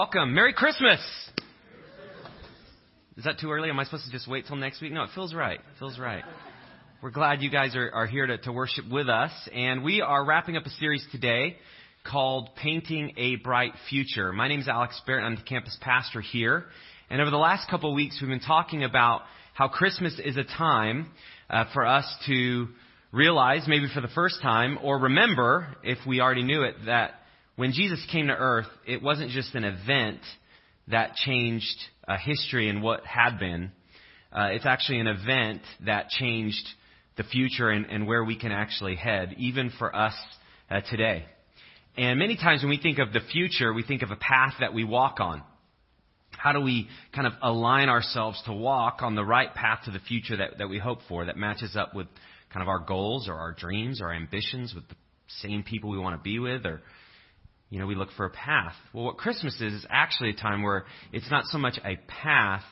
Welcome. Merry Christmas. Is that too early? Am I supposed to just wait till next week? No, it feels right. It feels right. We're glad you guys are, are here to, to worship with us. And we are wrapping up a series today called Painting a Bright Future. My name is Alex Barrett. I'm the campus pastor here. And over the last couple of weeks, we've been talking about how Christmas is a time uh, for us to realize, maybe for the first time, or remember, if we already knew it, that when Jesus came to earth, it wasn't just an event that changed uh, history and what had been. Uh, it's actually an event that changed the future and, and, where we can actually head, even for us uh, today. And many times when we think of the future, we think of a path that we walk on. How do we kind of align ourselves to walk on the right path to the future that, that we hope for, that matches up with kind of our goals or our dreams, or our ambitions, with the same people we want to be with, or you know, we look for a path. Well, what Christmas is, is actually a time where it's not so much a path,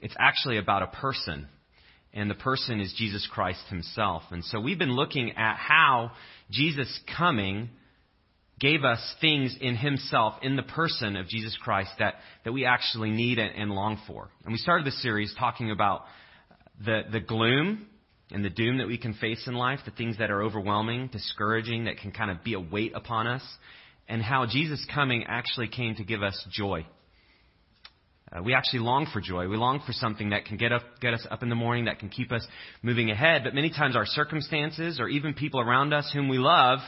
it's actually about a person. And the person is Jesus Christ himself. And so we've been looking at how Jesus coming gave us things in himself, in the person of Jesus Christ, that, that we actually need and, and long for. And we started this series talking about the, the gloom and the doom that we can face in life, the things that are overwhelming, discouraging, that can kind of be a weight upon us and how Jesus' coming actually came to give us joy. Uh, we actually long for joy. We long for something that can get, up, get us up in the morning, that can keep us moving ahead. But many times our circumstances or even people around us whom we love,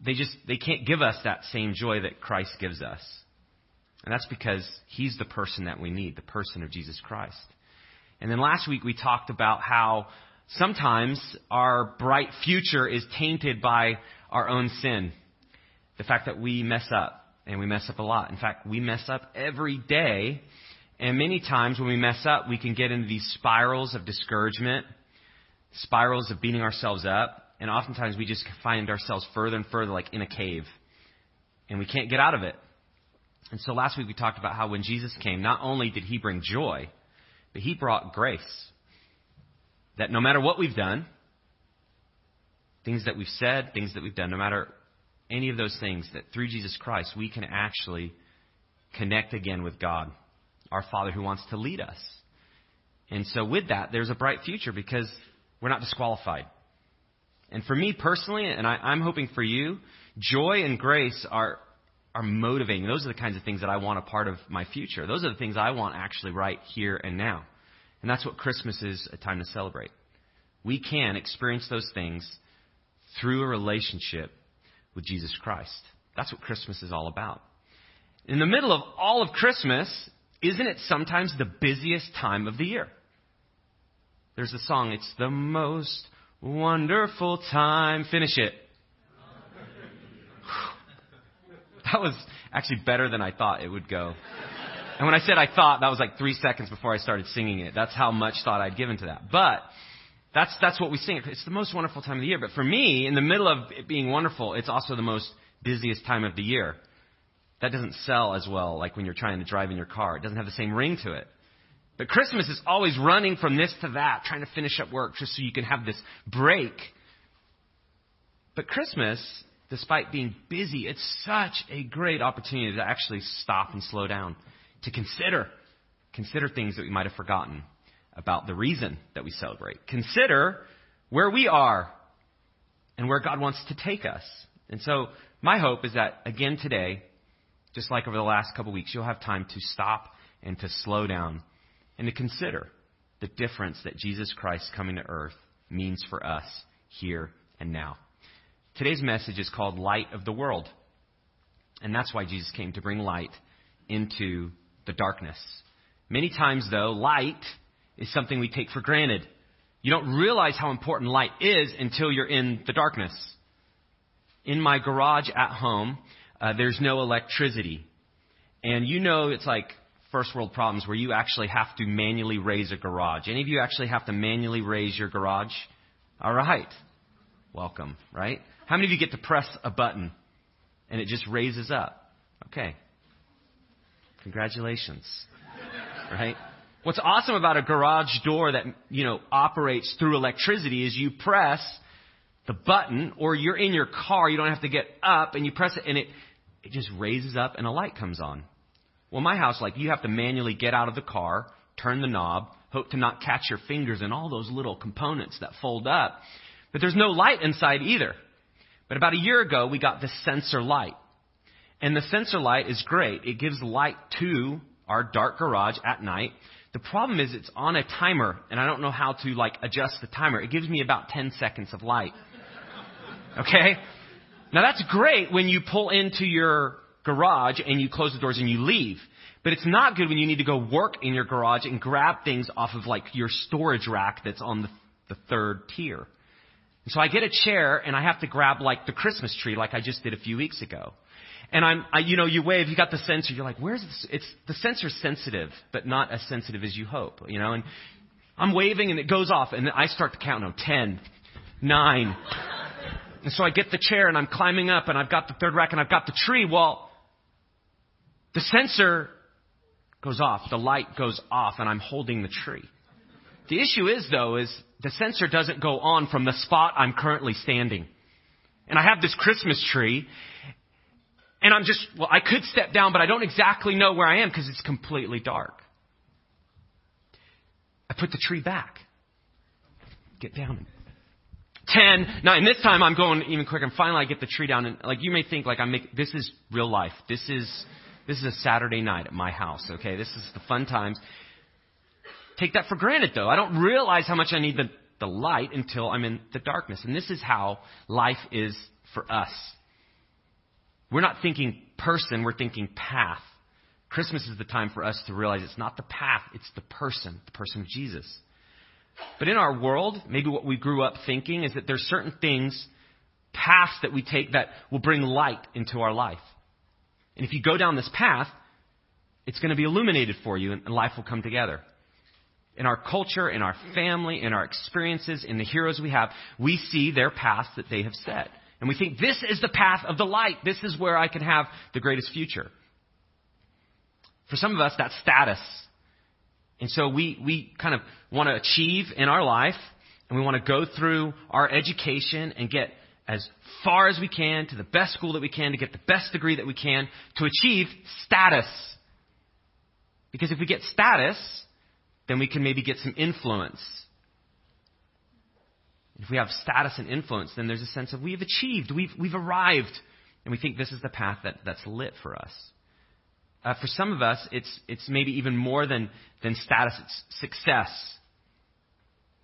they just, they can't give us that same joy that Christ gives us. And that's because He's the person that we need, the person of Jesus Christ. And then last week we talked about how sometimes our bright future is tainted by our own sin the fact that we mess up, and we mess up a lot. In fact, we mess up every day. And many times when we mess up, we can get into these spirals of discouragement, spirals of beating ourselves up, and oftentimes we just find ourselves further and further like in a cave. And we can't get out of it. And so last week we talked about how when Jesus came, not only did he bring joy, but he brought grace. That no matter what we've done, things that we've said, things that we've done, no matter any of those things, that through Jesus Christ we can actually connect again with God, our Father who wants to lead us. And so with that, there's a bright future because we're not disqualified. And for me personally, and I, am hoping for you, joy and grace are, are motivating. Those are the kinds of things that I want a part of my future. Those are the things I want actually right here and now. And that's what Christmas is a time to celebrate. We can experience those things through a relationship with Jesus Christ. That's what Christmas is all about. In the middle of all of Christmas, isn't it sometimes the busiest time of the year? There's a song, it's the most wonderful time. Finish it. That was actually better than I thought it would go. And when I said I thought, that was like three seconds before I started singing it. That's how much thought I'd given to that. But that's, that's what we sing. It's the most wonderful time of the year. But for me, in the middle of it being wonderful, it's also the most busiest time of the year. That doesn't sell as well like when you're trying to drive in your car. It doesn't have the same ring to it. But Christmas is always running from this to that, trying to finish up work just so you can have this break. But Christmas, despite being busy, it's such a great opportunity to actually stop and slow down, to consider, consider things that we might have forgotten about the reason that we celebrate. Consider where we are and where God wants to take us. And so, my hope is that, again today, just like over the last couple weeks, you'll have time to stop and to slow down and to consider the difference that Jesus Christ coming to earth means for us here and now. Today's message is called Light of the World. And that's why Jesus came to bring light into the darkness. Many times, though, light is something we take for granted. You don't realize how important light is until you're in the darkness. In my garage at home, uh, there's no electricity. And you know it's like first world problems where you actually have to manually raise a garage. Any of you actually have to manually raise your garage? All right. Welcome, right? How many of you get to press a button and it just raises up? Okay. Congratulations. Right? What's awesome about a garage door that, you know, operates through electricity is you press the button or you're in your car, you don't have to get up and you press it and it it just raises up and a light comes on. Well, my house, like, you have to manually get out of the car, turn the knob, hope to not catch your fingers in all those little components that fold up. But there's no light inside either. But about a year ago, we got this sensor light. And the sensor light is great. It gives light to our dark garage at night. The problem is it's on a timer, and I don't know how to like adjust the timer. It gives me about 10 seconds of light. Okay? Now that's great when you pull into your garage and you close the doors and you leave. But it's not good when you need to go work in your garage and grab things off of like your storage rack that's on the, the third tier. And so I get a chair and I have to grab like the Christmas tree like I just did a few weeks ago. And I'm, I, you know, you wave, you got the sensor, you're like, where's this? It's, the sensor's sensitive, but not as sensitive as you hope, you know, and I'm waving and it goes off and I start to count, no, 10, 9. And so I get the chair and I'm climbing up and I've got the third rack and I've got the tree. Well, the sensor goes off, the light goes off, and I'm holding the tree. The issue is, though, is the sensor doesn't go on from the spot I'm currently standing. And I have this Christmas tree, and I'm just, well, I could step down, but I don't exactly know where I am because it's completely dark. I put the tree back. Get down. 10, 9. This time I'm going even quicker. And finally I get the tree down. And like you may think like I'm making, this is real life. This is, this is a Saturday night at my house, okay? This is the fun times. Take that for granted, though. I don't realize how much I need the, the light until I'm in the darkness. And this is how life is for us. We're not thinking person, we're thinking path. Christmas is the time for us to realize it's not the path, it's the person, the person of Jesus. But in our world, maybe what we grew up thinking is that there's certain things, paths that we take that will bring light into our life. And if you go down this path, it's going to be illuminated for you and life will come together. In our culture, in our family, in our experiences, in the heroes we have, we see their paths that they have set. And we think this is the path of the light. This is where I can have the greatest future. For some of us, that's status. And so we, we kind of want to achieve in our life, and we want to go through our education and get as far as we can to the best school that we can to get the best degree that we can to achieve status. Because if we get status, then we can maybe get some influence. If we have status and influence, then there's a sense of we've achieved, we've, we've arrived, and we think this is the path that, that's lit for us. Uh, for some of us, it's, it's maybe even more than, than status, it's success.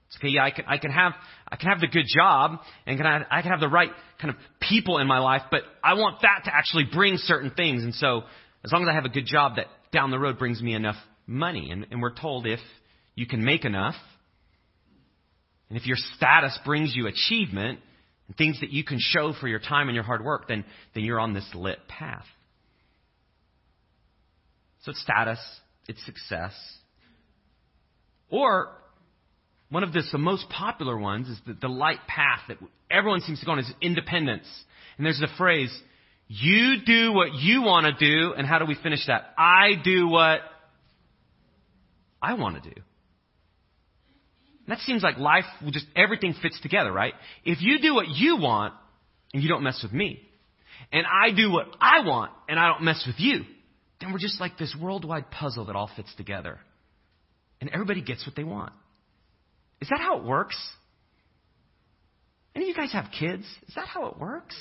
It's okay, yeah, I can, I can have, I can have the good job and can I, I can have the right kind of people in my life, but I want that to actually bring certain things. And so, as long as I have a good job that down the road brings me enough money, and, and we're told if you can make enough, and if your status brings you achievement, and things that you can show for your time and your hard work, then, then you're on this lit path. So it's status, it's success. Or one of the most popular ones is the, the light path that everyone seems to go on is independence. And there's the phrase, you do what you want to do, and how do we finish that? I do what I want to do. That seems like life just, everything fits together, right? If you do what you want, and you don't mess with me, and I do what I want, and I don't mess with you, then we're just like this worldwide puzzle that all fits together. And everybody gets what they want. Is that how it works? Any of you guys have kids? Is that how it works?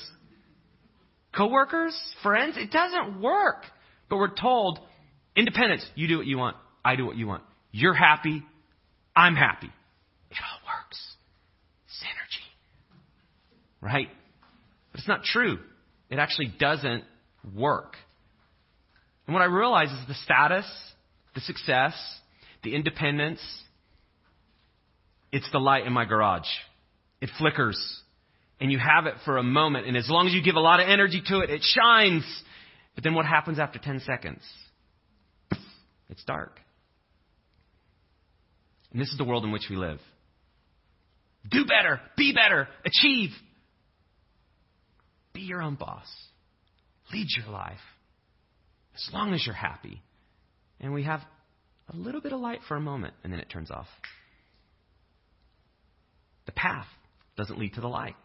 Coworkers? Friends? It doesn't work. But we're told independence. You do what you want. I do what you want. You're happy. I'm happy. It all works. Synergy. Right? But it's not true. It actually doesn't work. And what I realize is the status, the success, the independence, it's the light in my garage. It flickers. And you have it for a moment. And as long as you give a lot of energy to it, it shines. But then what happens after 10 seconds? It's dark. And this is the world in which we live. Do better, be better, achieve. Your own boss. Lead your life. As long as you're happy. And we have a little bit of light for a moment, and then it turns off. The path doesn't lead to the light.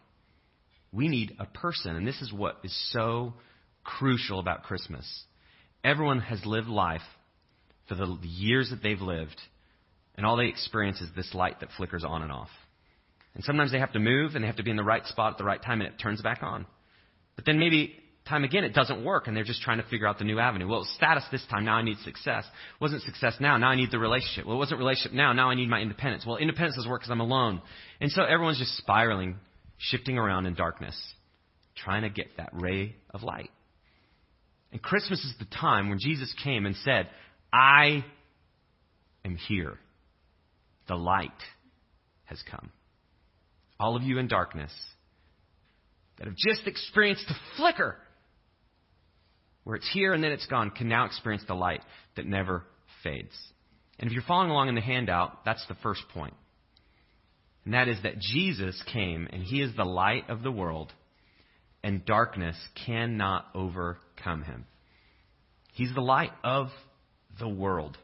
We need a person, and this is what is so crucial about Christmas. Everyone has lived life for the years that they've lived, and all they experience is this light that flickers on and off. And sometimes they have to move and they have to be in the right spot at the right time and it turns back on. But then maybe time again it doesn't work and they're just trying to figure out the new avenue. Well, status this time, now I need success. Wasn't success now, now I need the relationship. Well, it wasn't relationship now, now I need my independence. Well, independence doesn't work because I'm alone. And so everyone's just spiraling, shifting around in darkness, trying to get that ray of light. And Christmas is the time when Jesus came and said, I am here. The light has come. All of you in darkness that have just experienced the flicker where it's here and then it's gone can now experience the light that never fades. And if you're following along in the handout, that's the first point. And that is that Jesus came and he is the light of the world and darkness cannot overcome him. He's the light of the world.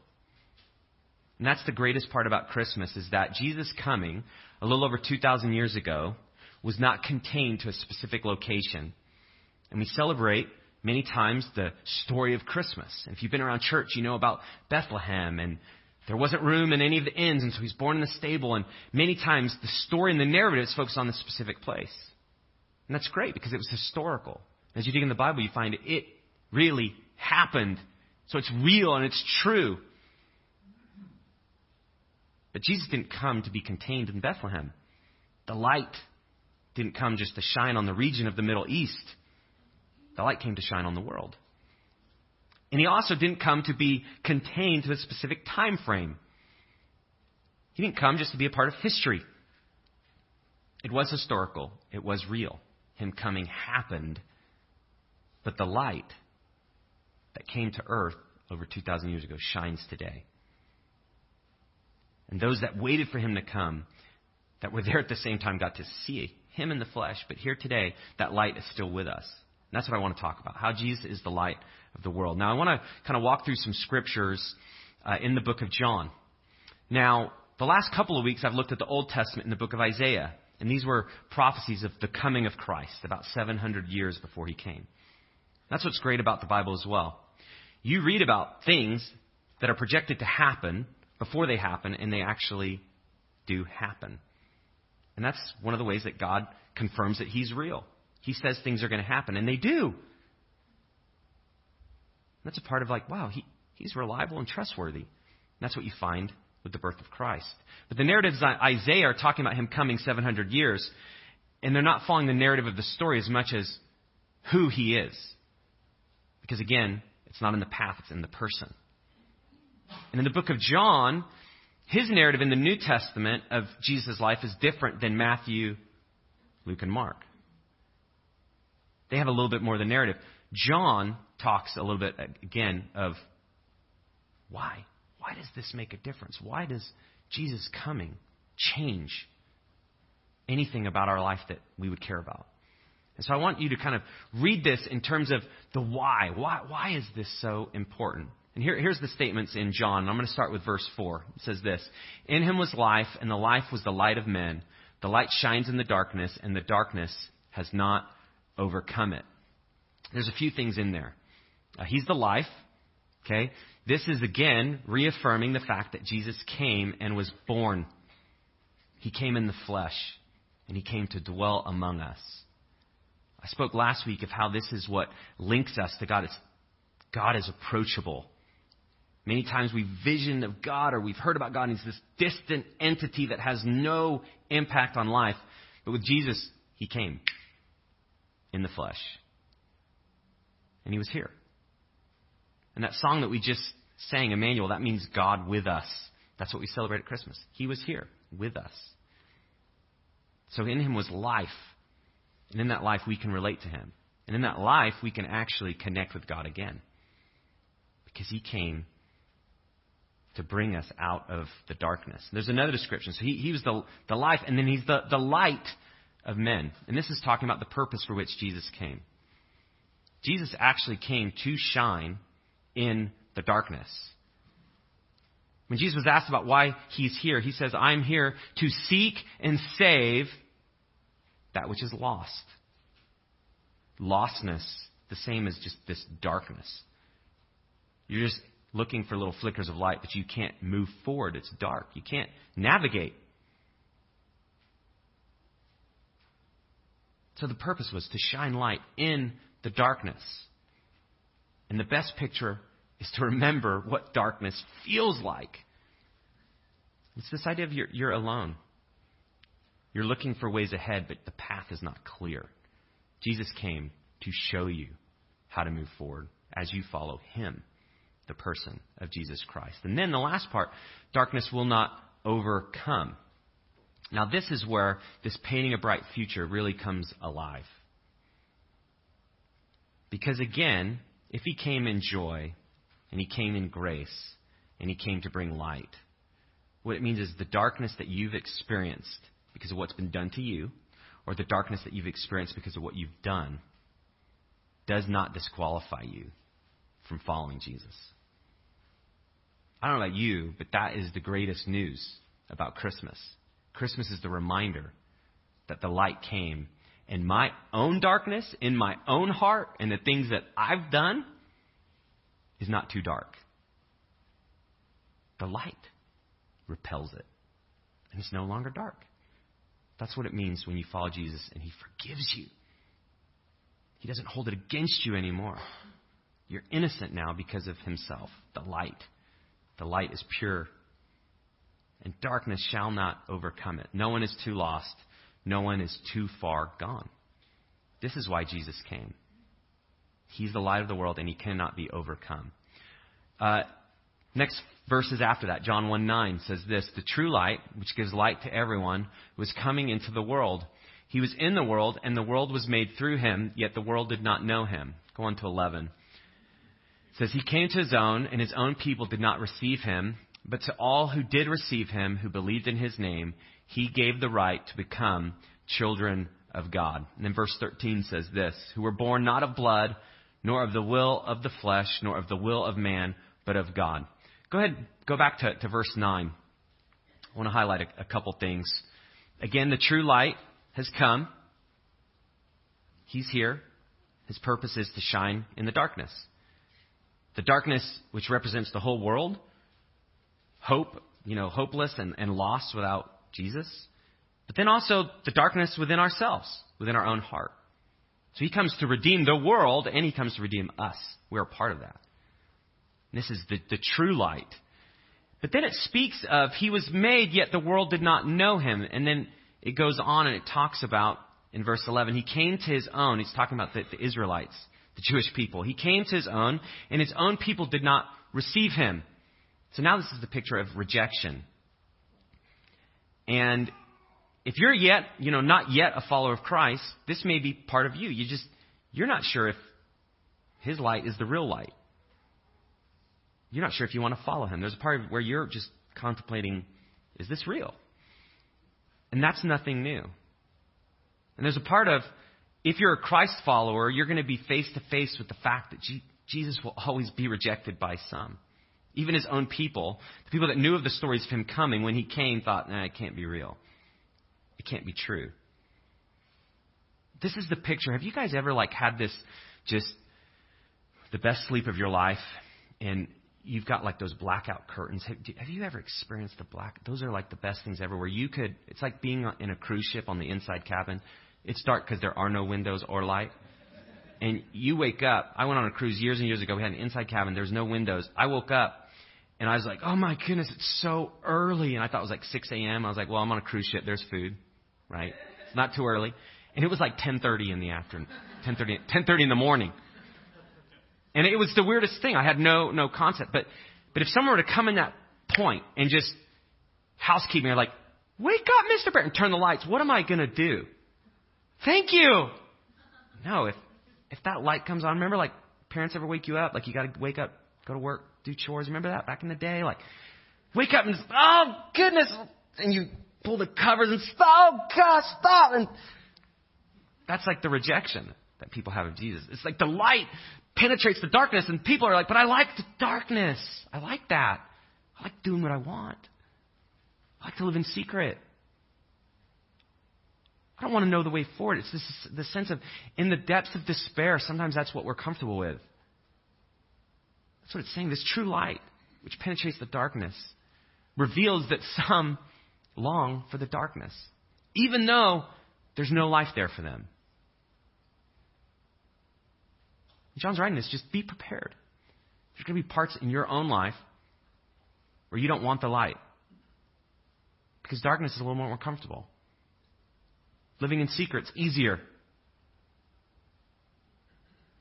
And that's the greatest part about Christmas is that Jesus coming a little over 2,000 years ago was not contained to a specific location. And we celebrate many times the story of Christmas. And if you've been around church, you know about Bethlehem and there wasn't room in any of the inns, and so he's born in the stable. And many times the story and the narrative is focused on the specific place. And that's great because it was historical. As you dig in the Bible, you find it really happened. So it's real and it's true. But Jesus didn't come to be contained in Bethlehem. The light didn't come just to shine on the region of the Middle East. The light came to shine on the world. And he also didn't come to be contained to a specific time frame. He didn't come just to be a part of history. It was historical. It was real. Him coming happened. But the light that came to earth over 2,000 years ago shines today. And those that waited for him to come, that were there at the same time, got to see him in the flesh. But here today, that light is still with us. And that's what I want to talk about how Jesus is the light of the world. Now, I want to kind of walk through some scriptures uh, in the book of John. Now, the last couple of weeks, I've looked at the Old Testament in the book of Isaiah. And these were prophecies of the coming of Christ, about 700 years before he came. That's what's great about the Bible as well. You read about things that are projected to happen before they happen, and they actually do happen. And that's one of the ways that God confirms that He's real. He says things are going to happen, and they do. That's a part of like, wow, he, He's reliable and trustworthy. And that's what you find with the birth of Christ. But the narratives Isaiah are talking about Him coming 700 years, and they're not following the narrative of the story as much as who He is. Because again, it's not in the path, it's in the person. And in the book of John, his narrative in the New Testament of Jesus' life is different than Matthew, Luke, and Mark. They have a little bit more of the narrative. John talks a little bit, again, of why? Why does this make a difference? Why does Jesus coming change anything about our life that we would care about? And so I want you to kind of read this in terms of the why. Why, why is this so important? And here, here's the statements in John. I'm going to start with verse 4. It says this In him was life, and the life was the light of men. The light shines in the darkness, and the darkness has not overcome it. There's a few things in there. Uh, he's the life. Okay? This is again reaffirming the fact that Jesus came and was born. He came in the flesh, and he came to dwell among us. I spoke last week of how this is what links us to God. It's, God is approachable. Many times we've visioned of God or we've heard about God and He's this distant entity that has no impact on life. But with Jesus, He came in the flesh. And He was here. And that song that we just sang, Emmanuel, that means God with us. That's what we celebrate at Christmas. He was here with us. So in Him was life. And in that life, we can relate to Him. And in that life, we can actually connect with God again. Because He came to bring us out of the darkness. There's another description. So He, he was the, the life, and then He's the, the light of men. And this is talking about the purpose for which Jesus came. Jesus actually came to shine in the darkness. When Jesus was asked about why he's here, he says, I'm here to seek and save that which is lost. Lostness the same as just this darkness. You're just looking for little flickers of light, but you can't move forward. It's dark. You can't navigate. So the purpose was to shine light in the darkness. And the best picture is to remember what darkness feels like. It's this idea of you're, you're alone. You're looking for ways ahead, but the path is not clear. Jesus came to show you how to move forward as you follow Him, the person of Jesus Christ. And then the last part darkness will not overcome. Now, this is where this painting a bright future really comes alive. Because again, if He came in joy, and He came in grace, and He came to bring light, what it means is the darkness that you've experienced because of what's been done to you, or the darkness that you've experienced because of what you've done, does not disqualify you from following Jesus. I don't know about you, but that is the greatest news about Christmas. Christmas is the reminder that the light came in my own darkness, in my own heart, and the things that I've done is not too dark. The light repels it, and it's no longer dark. That's what it means when you follow Jesus and He forgives you. He doesn't hold it against you anymore. You're innocent now because of Himself, the light. The light is pure, and darkness shall not overcome it. No one is too lost, no one is too far gone. This is why Jesus came. He's the light of the world, and He cannot be overcome. Uh, next verses after that, John 1 9 says this The true light, which gives light to everyone, was coming into the world. He was in the world, and the world was made through him, yet the world did not know him. Go on to 11. Says, He came to his own, and his own people did not receive him. But to all who did receive him, who believed in his name, he gave the right to become children of God. And then verse 13 says this Who were born not of blood, nor of the will of the flesh, nor of the will of man, but of God. Go ahead, go back to, to verse 9. I want to highlight a, a couple things. Again, the true light has come. He's here. His purpose is to shine in the darkness. The darkness, which represents the whole world, hope, you know, hopeless and, and lost without Jesus. But then also the darkness within ourselves, within our own heart. So he comes to redeem the world and he comes to redeem us. We're a part of that. This is the, the true light. But then it speaks of he was made, yet the world did not know him. And then it goes on and it talks about, in verse 11, he came to his own. He's talking about the, the Israelites, the Jewish people. He came to his own, and his own people did not receive him. So now this is the picture of rejection. And if you're yet, you know, not yet a follower of Christ, this may be part of you. You just, you're not sure if his light is the real light. You're not sure if you want to follow him. There's a part where you're just contemplating, is this real? And that's nothing new. And there's a part of, if you're a Christ follower, you're going to be face to face with the fact that Jesus will always be rejected by some. Even his own people, the people that knew of the stories of him coming, when he came, thought, nah, it can't be real. It can't be true. This is the picture. Have you guys ever like had this just the best sleep of your life and you've got like those blackout curtains. Have, have you ever experienced the black? Those are like the best things ever. Where you could, it's like being in a cruise ship on the inside cabin. It's dark because there are no windows or light. And you wake up. I went on a cruise years and years ago. We had an inside cabin. There's no windows. I woke up and I was like, oh my goodness, it's so early. And I thought it was like 6 a.m. I was like, well, I'm on a cruise ship. There's food, right? It's not too early. And it was like 10:30 in the afternoon, 10:30, 10:30 in the morning. And it was the weirdest thing. I had no, no concept. But, but if someone were to come in that point and just housekeeping, like, wake up, Mr. Barrett, and turn the lights, what am I to do? Thank you. No, if, if that light comes on, remember like parents ever wake you up? Like you got to wake up, go to work, do chores. Remember that back in the day? Like, wake up and, oh goodness, and you pull the covers and, oh God, stop. And that's like the rejection that people have of Jesus. It's like the light penetrates the darkness, and people are like, but I like the darkness. I like that. I like doing what I want. I like to live in secret. I don't want to know the way forward. It's this, the sense of, in the depths of despair, sometimes that's what we're comfortable with. That's what it's saying. This true light, which penetrates the darkness, reveals that some long for the darkness, even though there's no life there for them. John's writing this, just be prepared. There's going to be parts in your own life where you don't want the light. Because darkness is a little more comfortable. Living in secret's easier.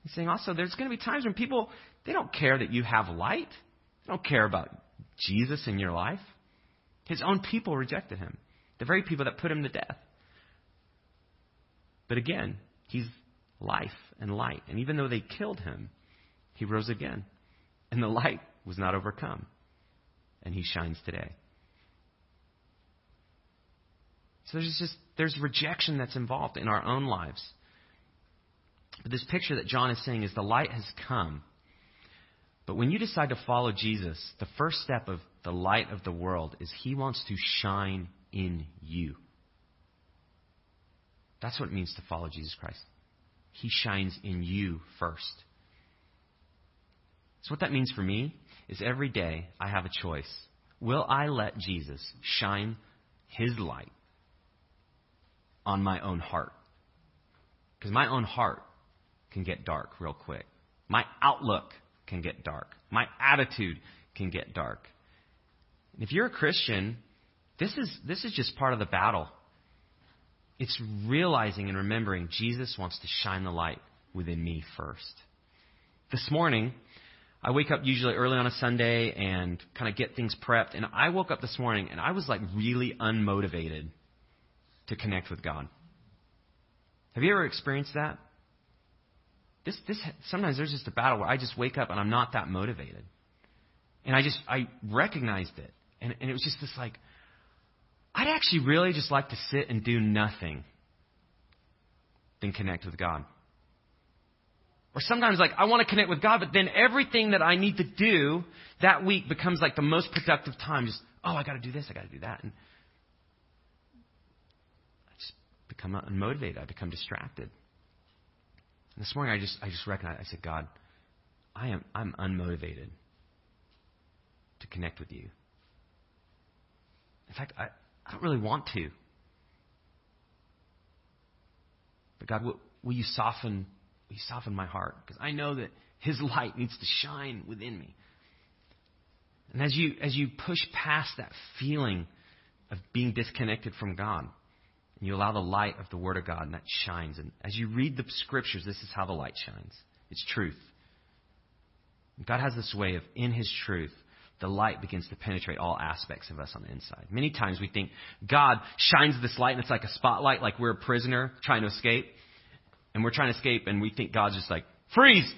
He's saying also there's going to be times when people they don't care that you have light. They don't care about Jesus in your life. His own people rejected him. The very people that put him to death. But again, he's life and light. And even though they killed him, he rose again. And the light was not overcome. And he shines today. So there's just there's rejection that's involved in our own lives. But this picture that John is saying is the light has come. But when you decide to follow Jesus, the first step of the light of the world is he wants to shine in you. That's what it means to follow Jesus Christ. He shines in you first. So, what that means for me is every day I have a choice. Will I let Jesus shine his light on my own heart? Because my own heart can get dark real quick. My outlook can get dark. My attitude can get dark. And if you're a Christian, this is, this is just part of the battle. It's realizing and remembering Jesus wants to shine the light within me first. This morning, I wake up usually early on a Sunday and kind of get things prepped. And I woke up this morning and I was like really unmotivated to connect with God. Have you ever experienced that? This, this, sometimes there's just a battle where I just wake up and I'm not that motivated. And I just, I recognized it. And, and it was just this like, I'd actually really just like to sit and do nothing than connect with God. Or sometimes, like, I want to connect with God, but then everything that I need to do that week becomes like the most productive time. Just, oh, I got to do this, I got to do that. And I just become unmotivated. I become distracted. And this morning, I just, I just recognized, I said, God, I am, I'm unmotivated to connect with you. In fact, I, I don't really want to. But God, will, will you soften will you soften my heart? Because I know that His light needs to shine within me. And as you as you push past that feeling of being disconnected from God, and you allow the light of the Word of God, and that shines. And as you read the Scriptures, this is how the light shines. It's truth. God has this way of, in His truth, the light begins to penetrate all aspects of us on the inside. Many times we think God shines this light and it's like a spotlight, like we're a prisoner trying to escape. And we're trying to escape and we think God's just like, freeze!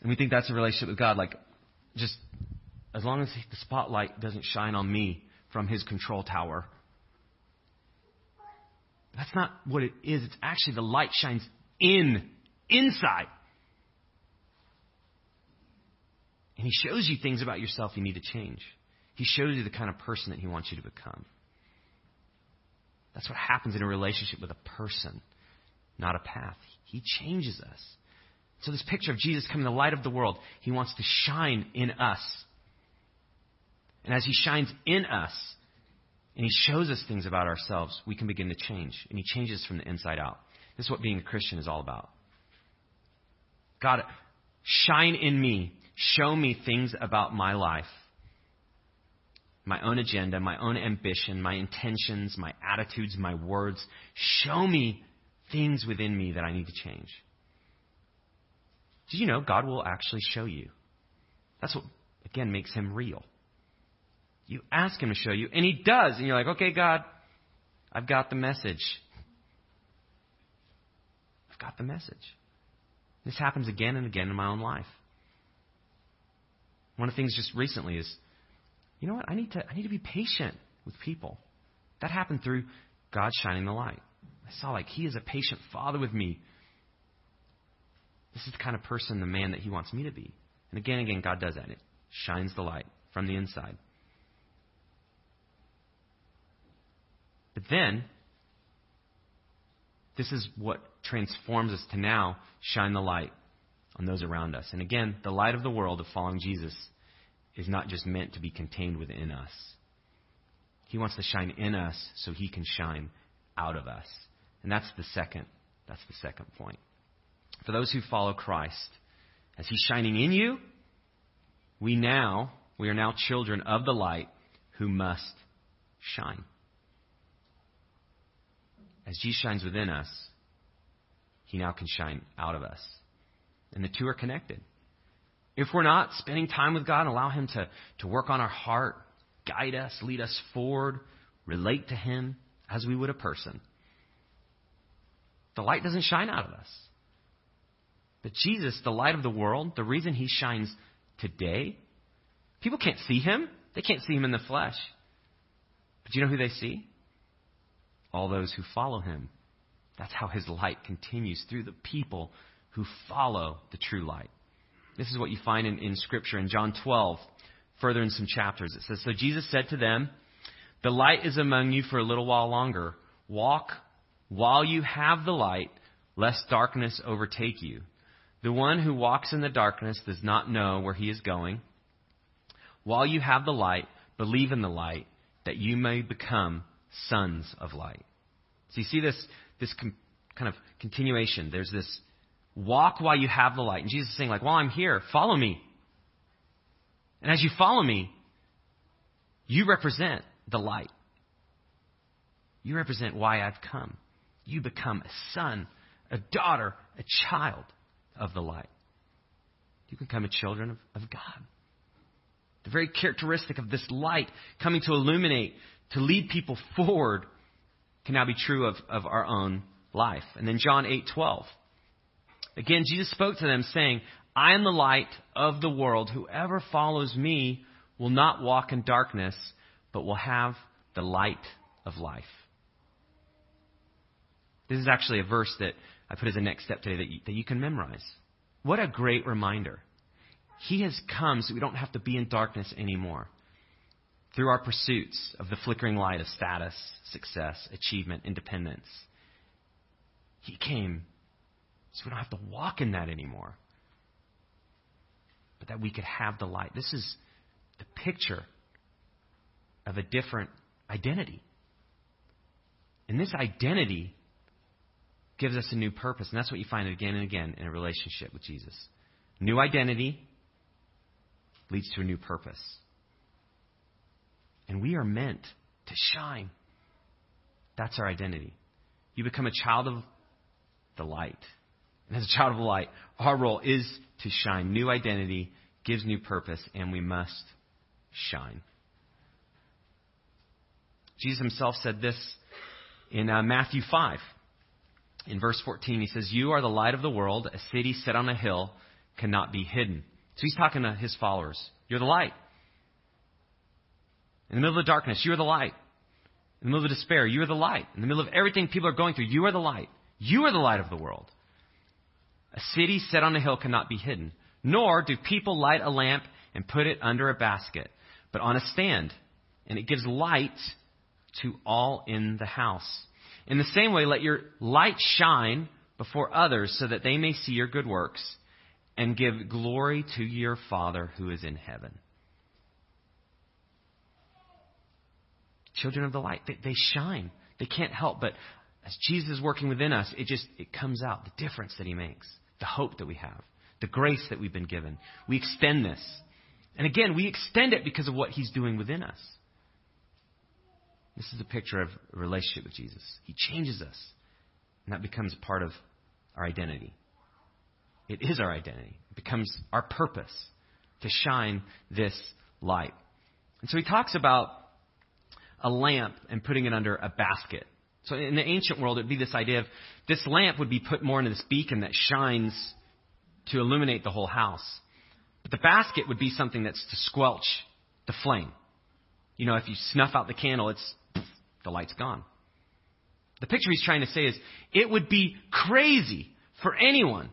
And we think that's a relationship with God. Like, just as long as the spotlight doesn't shine on me from his control tower. That's not what it is. It's actually the light shines in inside. And He shows you things about yourself you need to change. He shows you the kind of person that He wants you to become. That's what happens in a relationship with a person, not a path. He changes us. So, this picture of Jesus coming the light of the world, He wants to shine in us. And as He shines in us, and He shows us things about ourselves, we can begin to change. And He changes from the inside out. This is what being a Christian is all about. God, shine in me. Show me things about my life, my own agenda, my own ambition, my intentions, my attitudes, my words. Show me things within me that I need to change. Did you know God will actually show you? That's what, again, makes him real. You ask him to show you, and he does. And you're like, okay, God, I've got the message. I've got the message. This happens again and again in my own life. One of the things just recently is, you know what? I need to I need to be patient with people. That happened through God shining the light. I saw like He is a patient Father with me. This is the kind of person, the man that He wants me to be. And again and again, God does that. It shines the light from the inside. But then, this is what transforms us to now shine the light on those around us. And again, the light of the world of following Jesus is not just meant to be contained within us. He wants to shine in us so he can shine out of us. And that's the second that's the second point. For those who follow Christ, as he's shining in you, we now we are now children of the light who must shine. As Jesus shines within us, he now can shine out of us. And the two are connected. If we're not spending time with God and allow Him to, to work on our heart, guide us, lead us forward, relate to Him as we would a person, the light doesn't shine out of us. But Jesus, the light of the world, the reason He shines today, people can't see Him. They can't see Him in the flesh. But you know who they see? All those who follow Him. That's how His light continues through the people who follow the true light. This is what you find in, in Scripture in John 12, further in some chapters. It says, So Jesus said to them, The light is among you for a little while longer. Walk while you have the light, lest darkness overtake you. The one who walks in the darkness does not know where he is going. While you have the light, believe in the light, that you may become sons of light. So you see this, this com- kind of continuation. There's this walk while you have the light. And Jesus is saying, like, while I'm here, follow me. And as you follow me, you represent the light. You represent why I've come. You become a son, a daughter, a child of the light. You become a children of, of God. The very characteristic of this light coming to illuminate, to lead people forward, can now be true of, of our own life. And then John 8 12. Again, Jesus spoke to them, saying, I am the light of the world. Whoever follows me will not walk in darkness, but will have the light of life. This is actually a verse that I put as a next step today that you, that you can memorize. What a great reminder. He has come so we don't have to be in darkness anymore. Through our pursuits of the flickering light of status, success, achievement, independence. He came so we don't have to walk in that anymore. But that we could have the light. This is the picture of a different identity. And this identity gives us a new purpose. And that's what you find again and again in a relationship with Jesus. New identity leads to a new purpose. And we are meant to shine. That's our identity. You become a child of the light. And as a child of the light, our role is to shine. New identity gives new purpose, and we must shine. Jesus himself said this in uh, Matthew 5. In verse 14, he says, You are the light of the world. A city set on a hill cannot be hidden. So he's talking to his followers. You're the light. In the middle of darkness, you are the light. In the middle of despair, you are the light. In the middle of everything people are going through, you are the light. You are the light of the world. A city set on a hill cannot be hidden, nor do people light a lamp and put it under a basket, but on a stand, and it gives light to all in the house. In the same way, let your light shine before others so that they may see your good works and give glory to your Father who is in heaven. Children of the light, they, they shine. They can't help but as Jesus is working within us, it just it comes out the difference that he makes the hope that we have, the grace that we've been given. We extend this. And again, we extend it because of what He's doing within us. This is a picture of a relationship with Jesus. He changes us, and that becomes part of our identity. It is our identity, it becomes our purpose to shine this light. And so He talks about a lamp and putting it under a basket. So in the ancient world, it would be this idea of this lamp would be put more into this beacon that shines to illuminate the whole house. But the basket would be something that's to squelch the flame. You know, if you snuff out the candle, it's the light's gone. The picture he's trying to say is it would be crazy for anyone,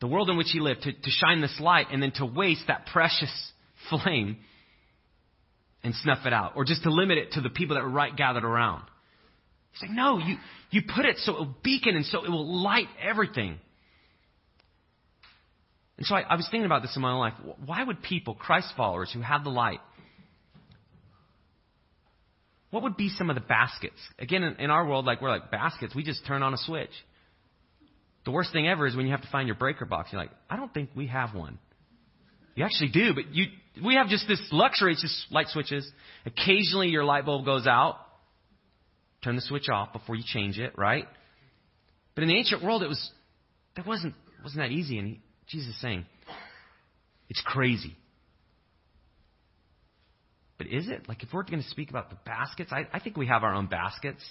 the world in which he lived, to, to shine this light and then to waste that precious flame and snuff it out, or just to limit it to the people that were right gathered around. He's like, no, you, you put it so it will beacon and so it will light everything. And so I, I was thinking about this in my own life. Why would people, Christ followers who have the light, what would be some of the baskets? Again, in, in our world, like we're like baskets, we just turn on a switch. The worst thing ever is when you have to find your breaker box. You're like, I don't think we have one. You actually do, but you, we have just this luxury. It's just light switches. Occasionally your light bulb goes out. Turn the switch off before you change it, right? But in the ancient world, it was, that wasn't, wasn't that easy. And he, Jesus is saying, it's crazy. But is it? Like, if we're going to speak about the baskets, I, I think we have our own baskets.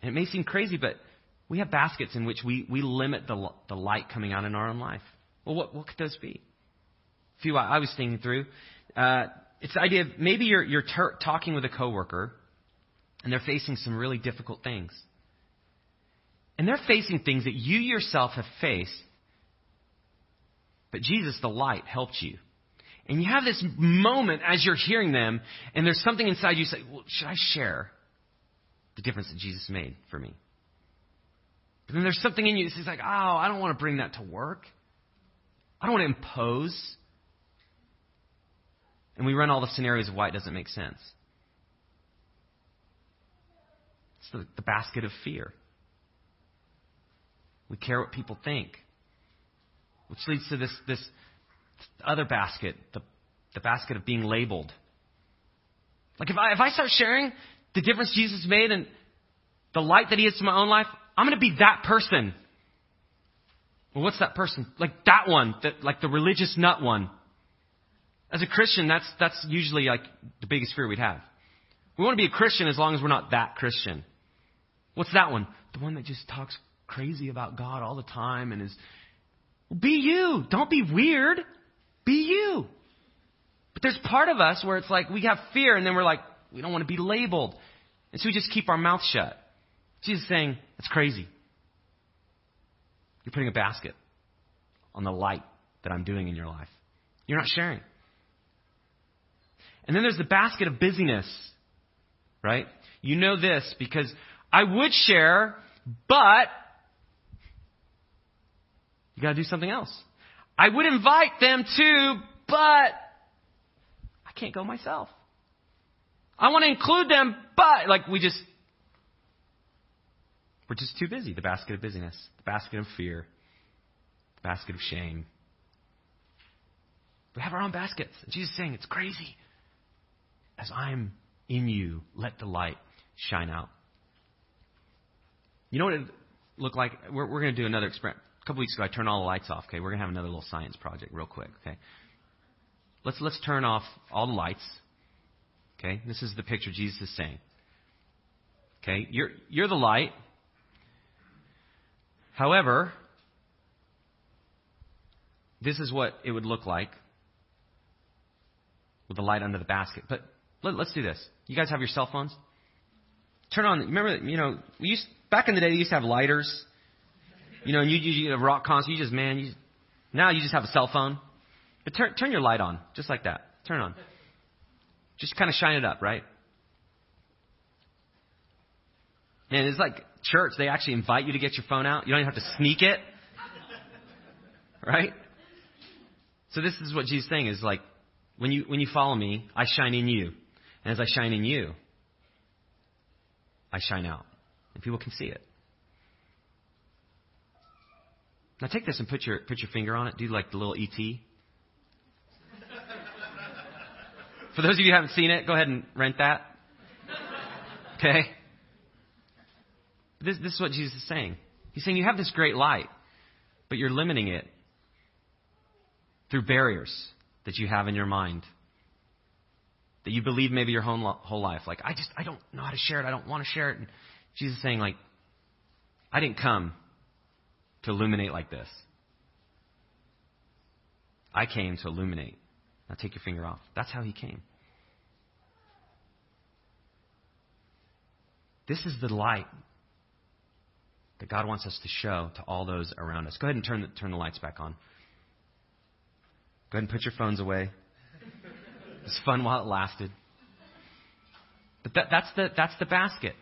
And it may seem crazy, but we have baskets in which we, we limit the, the light coming out in our own life. Well, what, what could those be? Few I was thinking through. Uh, it's the idea of maybe you're, you're ter- talking with a coworker and they're facing some really difficult things. And they're facing things that you yourself have faced, but Jesus, the light, helped you. And you have this moment as you're hearing them, and there's something inside you say, well, should I share the difference that Jesus made for me? But then there's something in you that says, like, oh, I don't want to bring that to work. I don't want to impose. And we run all the scenarios of why it doesn't make sense. It's the, the basket of fear. We care what people think. Which leads to this, this other basket, the, the basket of being labeled. Like if I, if I start sharing the difference Jesus made and the light that he is to my own life, I'm going to be that person. Well, what's that person? Like that one, that, like the religious nut one. As a Christian, that's, that's usually like the biggest fear we'd have. We want to be a Christian as long as we're not that Christian. What's that one? The one that just talks crazy about God all the time and is, be you. Don't be weird. Be you. But there's part of us where it's like we have fear and then we're like, we don't want to be labeled. And so we just keep our mouth shut. Jesus saying, that's crazy. You're putting a basket on the light that I'm doing in your life. You're not sharing. And then there's the basket of busyness, right? You know this because I would share, but you got to do something else. I would invite them to, but I can't go myself. I want to include them, but like we just we're just too busy. The basket of busyness, the basket of fear, the basket of shame. We have our own baskets. Jesus is saying it's crazy. As I'm in you, let the light shine out. You know what it looked like? We're, we're going to do another experiment a couple weeks ago, I turned all the lights off. Okay, we're gonna have another little science project real quick. Okay, let's let's turn off all the lights. Okay, this is the picture Jesus is saying. Okay, you're you're the light. However, this is what it would look like with the light under the basket. But let, us do this. You guys have your cell phones? Turn on. Remember, you know, we used back in the day. We used to have lighters you know, you, you, you a rock concert, you just, man, you, now you just have a cell phone. But turn, turn your light on, just like that. Turn on. Just kind of shine it up, right? And it's like church, they actually invite you to get your phone out. You don't even have to sneak it. Right? So this is what Jesus is saying is like, when you, when you follow me, I shine in you. And as I shine in you, I shine out. And people can see it. Now take this and put your put your finger on it. Do like the little ET. For those of you who haven't seen it, go ahead and rent that. Okay? This, this is what Jesus is saying. He's saying you have this great light, but you're limiting it through barriers that you have in your mind. That you believe maybe your whole, whole life. Like, I just, I don't know how to share it. I don't want to share it. And Jesus is saying, like, I didn't come to illuminate like this. I came to illuminate. Now take your finger off. That's how he came. This is the light that God wants us to show to all those around us. Go ahead and turn the, turn the lights back on. Go ahead and put your phones away. It's fun while it lasted. But that, that's, the, that's the basket.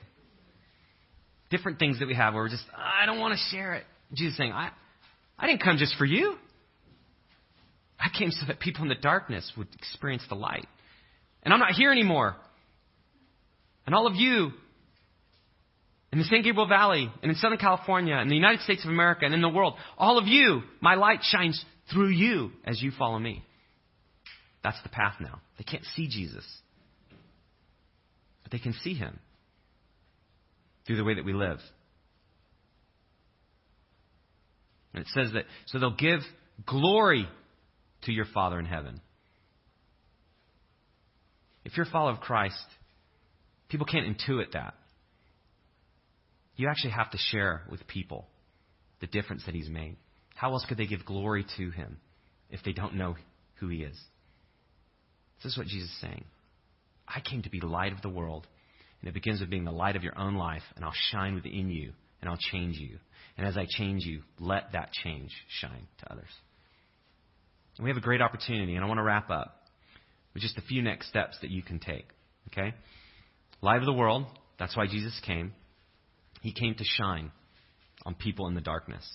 different things that we have where we're just, I don't want to share it. Jesus saying, I, I didn't come just for you. I came so that people in the darkness would experience the light. And I'm not here anymore. And all of you in the San Gabriel Valley and in Southern California and the United States of America and in the world, all of you, my light shines through you as you follow me. That's the path now. They can't see Jesus, but they can see him through the way that we live. And it says that, so they'll give glory to your Father in heaven. If you're a follower of Christ, people can't intuit that. You actually have to share with people the difference that He's made. How else could they give glory to Him if they don't know who He is? This is what Jesus is saying. I came to be light of the world, and it begins with being the light of your own life, and I'll shine within you, and I'll change you. And as I change you, let that change shine to others. And we have a great opportunity, and I want to wrap up with just a few next steps that you can take. Okay? Light of the world, that's why Jesus came. He came to shine on people in the darkness.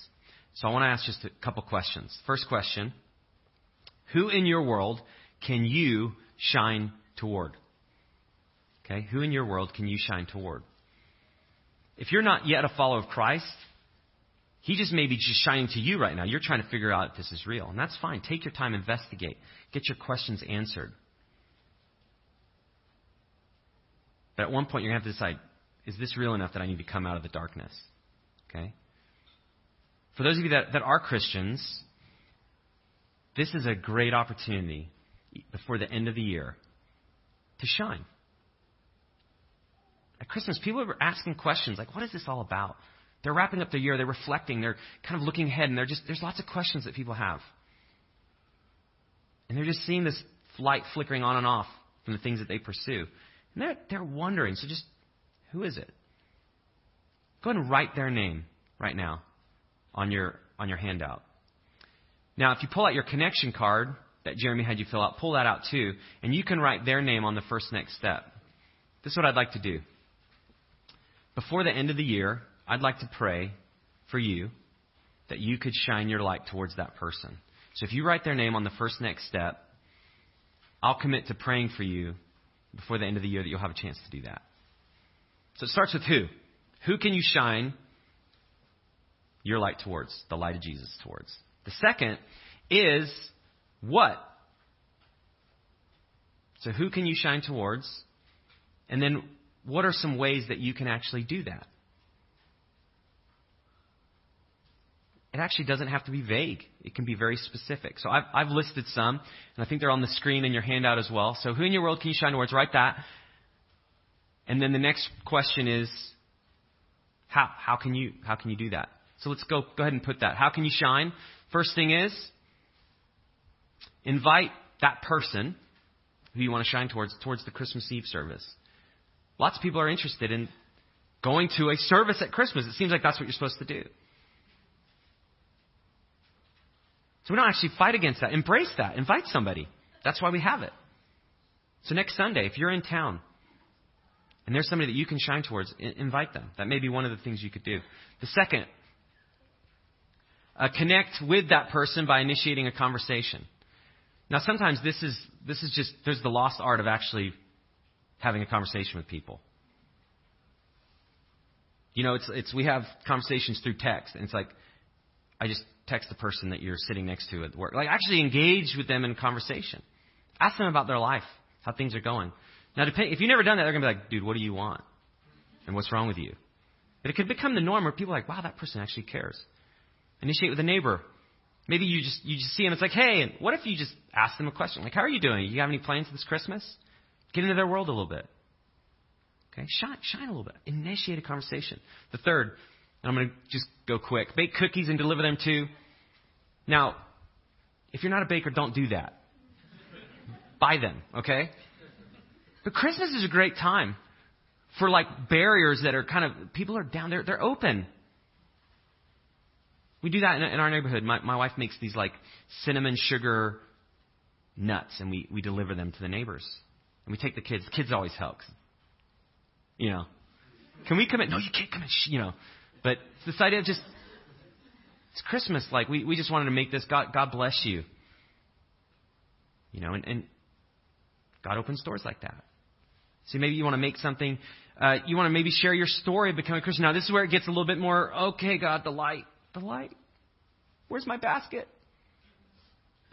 So I want to ask just a couple questions. First question Who in your world can you shine toward? Okay? Who in your world can you shine toward? If you're not yet a follower of Christ, he just may be just shining to you right now. You're trying to figure out if this is real. And that's fine. Take your time, investigate, get your questions answered. But at one point, you're going to have to decide is this real enough that I need to come out of the darkness? Okay? For those of you that, that are Christians, this is a great opportunity before the end of the year to shine. At Christmas, people are asking questions like, what is this all about? They're wrapping up their year, they're reflecting, they're kind of looking ahead, and they're just, there's lots of questions that people have. And they're just seeing this light flickering on and off from the things that they pursue. And they're, they're wondering, so just, who is it? Go ahead and write their name right now on your, on your handout. Now, if you pull out your connection card that Jeremy had you fill out, pull that out too, and you can write their name on the first next step. This is what I'd like to do. Before the end of the year, I'd like to pray for you that you could shine your light towards that person. So if you write their name on the first next step, I'll commit to praying for you before the end of the year that you'll have a chance to do that. So it starts with who? Who can you shine your light towards, the light of Jesus towards? The second is what? So who can you shine towards? And then what are some ways that you can actually do that? it actually doesn't have to be vague. It can be very specific. So I've, I've listed some, and I think they're on the screen in your handout as well. So who in your world can you shine towards? Write that. And then the next question is, how, how can you, how can you do that? So let's go, go ahead and put that. How can you shine? First thing is, invite that person who you want to shine towards, towards the Christmas Eve service. Lots of people are interested in going to a service at Christmas. It seems like that's what you're supposed to do. So we don't actually fight against that. Embrace that. Invite somebody. That's why we have it. So next Sunday, if you're in town and there's somebody that you can shine towards, invite them. That may be one of the things you could do. The second, uh, connect with that person by initiating a conversation. Now, sometimes this is this is just there's the lost art of actually having a conversation with people. You know, it's it's we have conversations through text, and it's like I just text the person that you're sitting next to at work. Like, actually engage with them in conversation. Ask them about their life, how things are going. Now, depend, if you've never done that, they're going to be like, dude, what do you want? And what's wrong with you? But it could become the norm where people are like, wow, that person actually cares. Initiate with a neighbor. Maybe you just, you just see them, it's like, hey, what if you just ask them a question? Like, how are you doing? You have any plans this Christmas? Get into their world a little bit. Okay? Shine, shine a little bit. Initiate a conversation. The third, and I'm going to just go quick. Bake cookies and deliver them too. Now, if you're not a baker, don't do that. Buy them, okay? But Christmas is a great time for like barriers that are kind of, people are down there, they're open. We do that in, in our neighborhood. My, my wife makes these like cinnamon sugar nuts and we, we deliver them to the neighbors. And we take the kids. Kids always help. You know, Can we come in? No, you can't come in. You know, but it's this idea of just it's Christmas. Like we we just wanted to make this. God God bless you. You know, and, and God opens doors like that. So maybe you want to make something. Uh, you want to maybe share your story of becoming a Christian. Now this is where it gets a little bit more. Okay, God, the light, the light. Where's my basket?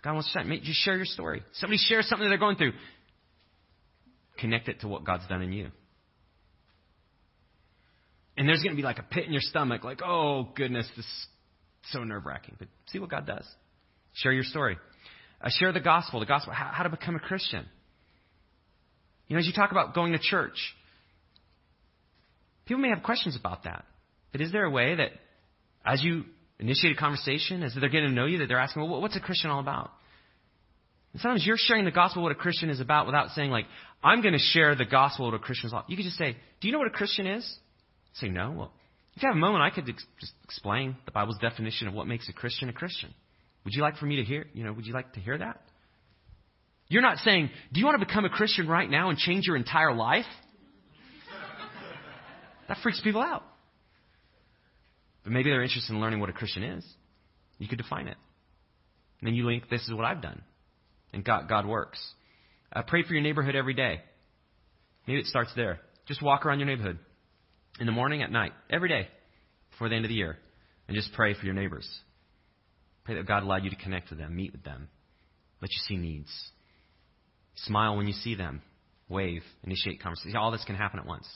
God wants to shine. Just share your story. Somebody shares something they're going through. Connect it to what God's done in you. And there's going to be like a pit in your stomach, like, oh goodness, this is so nerve wracking. But see what God does. Share your story. Uh, share the gospel. The gospel, how, how to become a Christian. You know, as you talk about going to church, people may have questions about that. But is there a way that as you initiate a conversation, as they're getting to know you, that they're asking, well, what's a Christian all about? And sometimes you're sharing the gospel, what a Christian is about, without saying, like, I'm going to share the gospel, what a Christian is about. You could just say, do you know what a Christian is? Say, no. Well, if you have a moment, I could ex- just explain the Bible's definition of what makes a Christian a Christian. Would you like for me to hear, you know, would you like to hear that? You're not saying, do you want to become a Christian right now and change your entire life? That freaks people out. But maybe they're interested in learning what a Christian is. You could define it. And then you link, this is what I've done. And God, God works. Uh, pray for your neighborhood every day. Maybe it starts there. Just walk around your neighborhood in the morning, at night, every day before the end of the year. And just pray for your neighbors. Pray that God allowed you to connect with them, meet with them, let you see needs. Smile when you see them, wave, initiate conversation. All this can happen at once.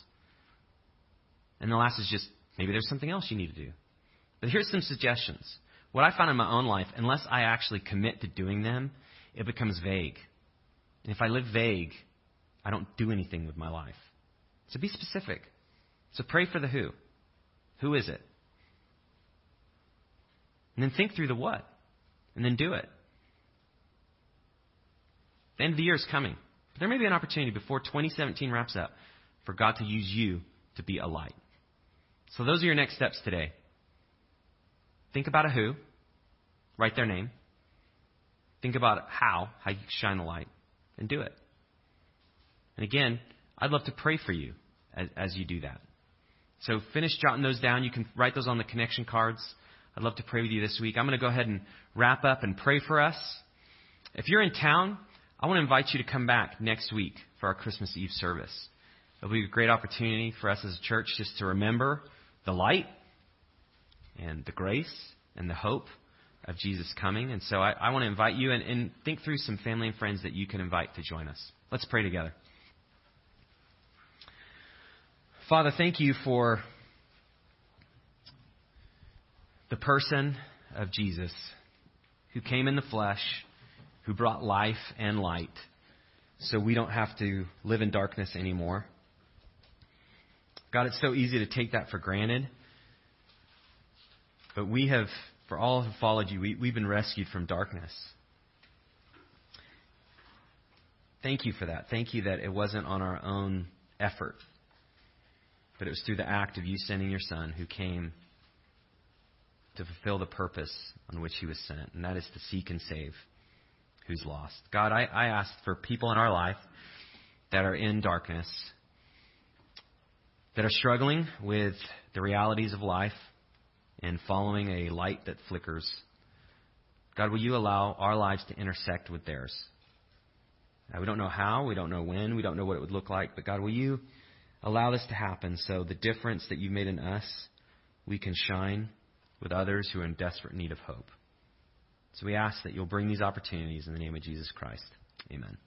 And the last is just maybe there's something else you need to do. But here's some suggestions. What I found in my own life, unless I actually commit to doing them, it becomes vague. And if I live vague, I don't do anything with my life. So be specific. So pray for the who. Who is it? And then think through the what. And then do it. The end of the year is coming. But there may be an opportunity before 2017 wraps up for God to use you to be a light. So those are your next steps today. Think about a who. Write their name. Think about how, how you shine the light, and do it. And again, I'd love to pray for you as, as you do that. So finish jotting those down. You can write those on the connection cards. I'd love to pray with you this week. I'm going to go ahead and wrap up and pray for us. If you're in town, I want to invite you to come back next week for our Christmas Eve service. It'll be a great opportunity for us as a church just to remember the light and the grace and the hope of Jesus coming. And so I, I want to invite you and, and think through some family and friends that you can invite to join us. Let's pray together. Father, thank you for the person of Jesus who came in the flesh, who brought life and light, so we don't have to live in darkness anymore. God, it's so easy to take that for granted. But we have, for all who followed you, we, we've been rescued from darkness. Thank you for that. Thank you that it wasn't on our own effort, but it was through the act of you sending your Son who came to fulfill the purpose on which he was sent, and that is to seek and save who's lost. God, I, I ask for people in our life that are in darkness that are struggling with the realities of life and following a light that flickers. God, will you allow our lives to intersect with theirs? Now, we don't know how, we don't know when, we don't know what it would look like, but God, will you allow this to happen so the difference that you've made in us, we can shine with others who are in desperate need of hope. So we ask that you'll bring these opportunities in the name of Jesus Christ. Amen.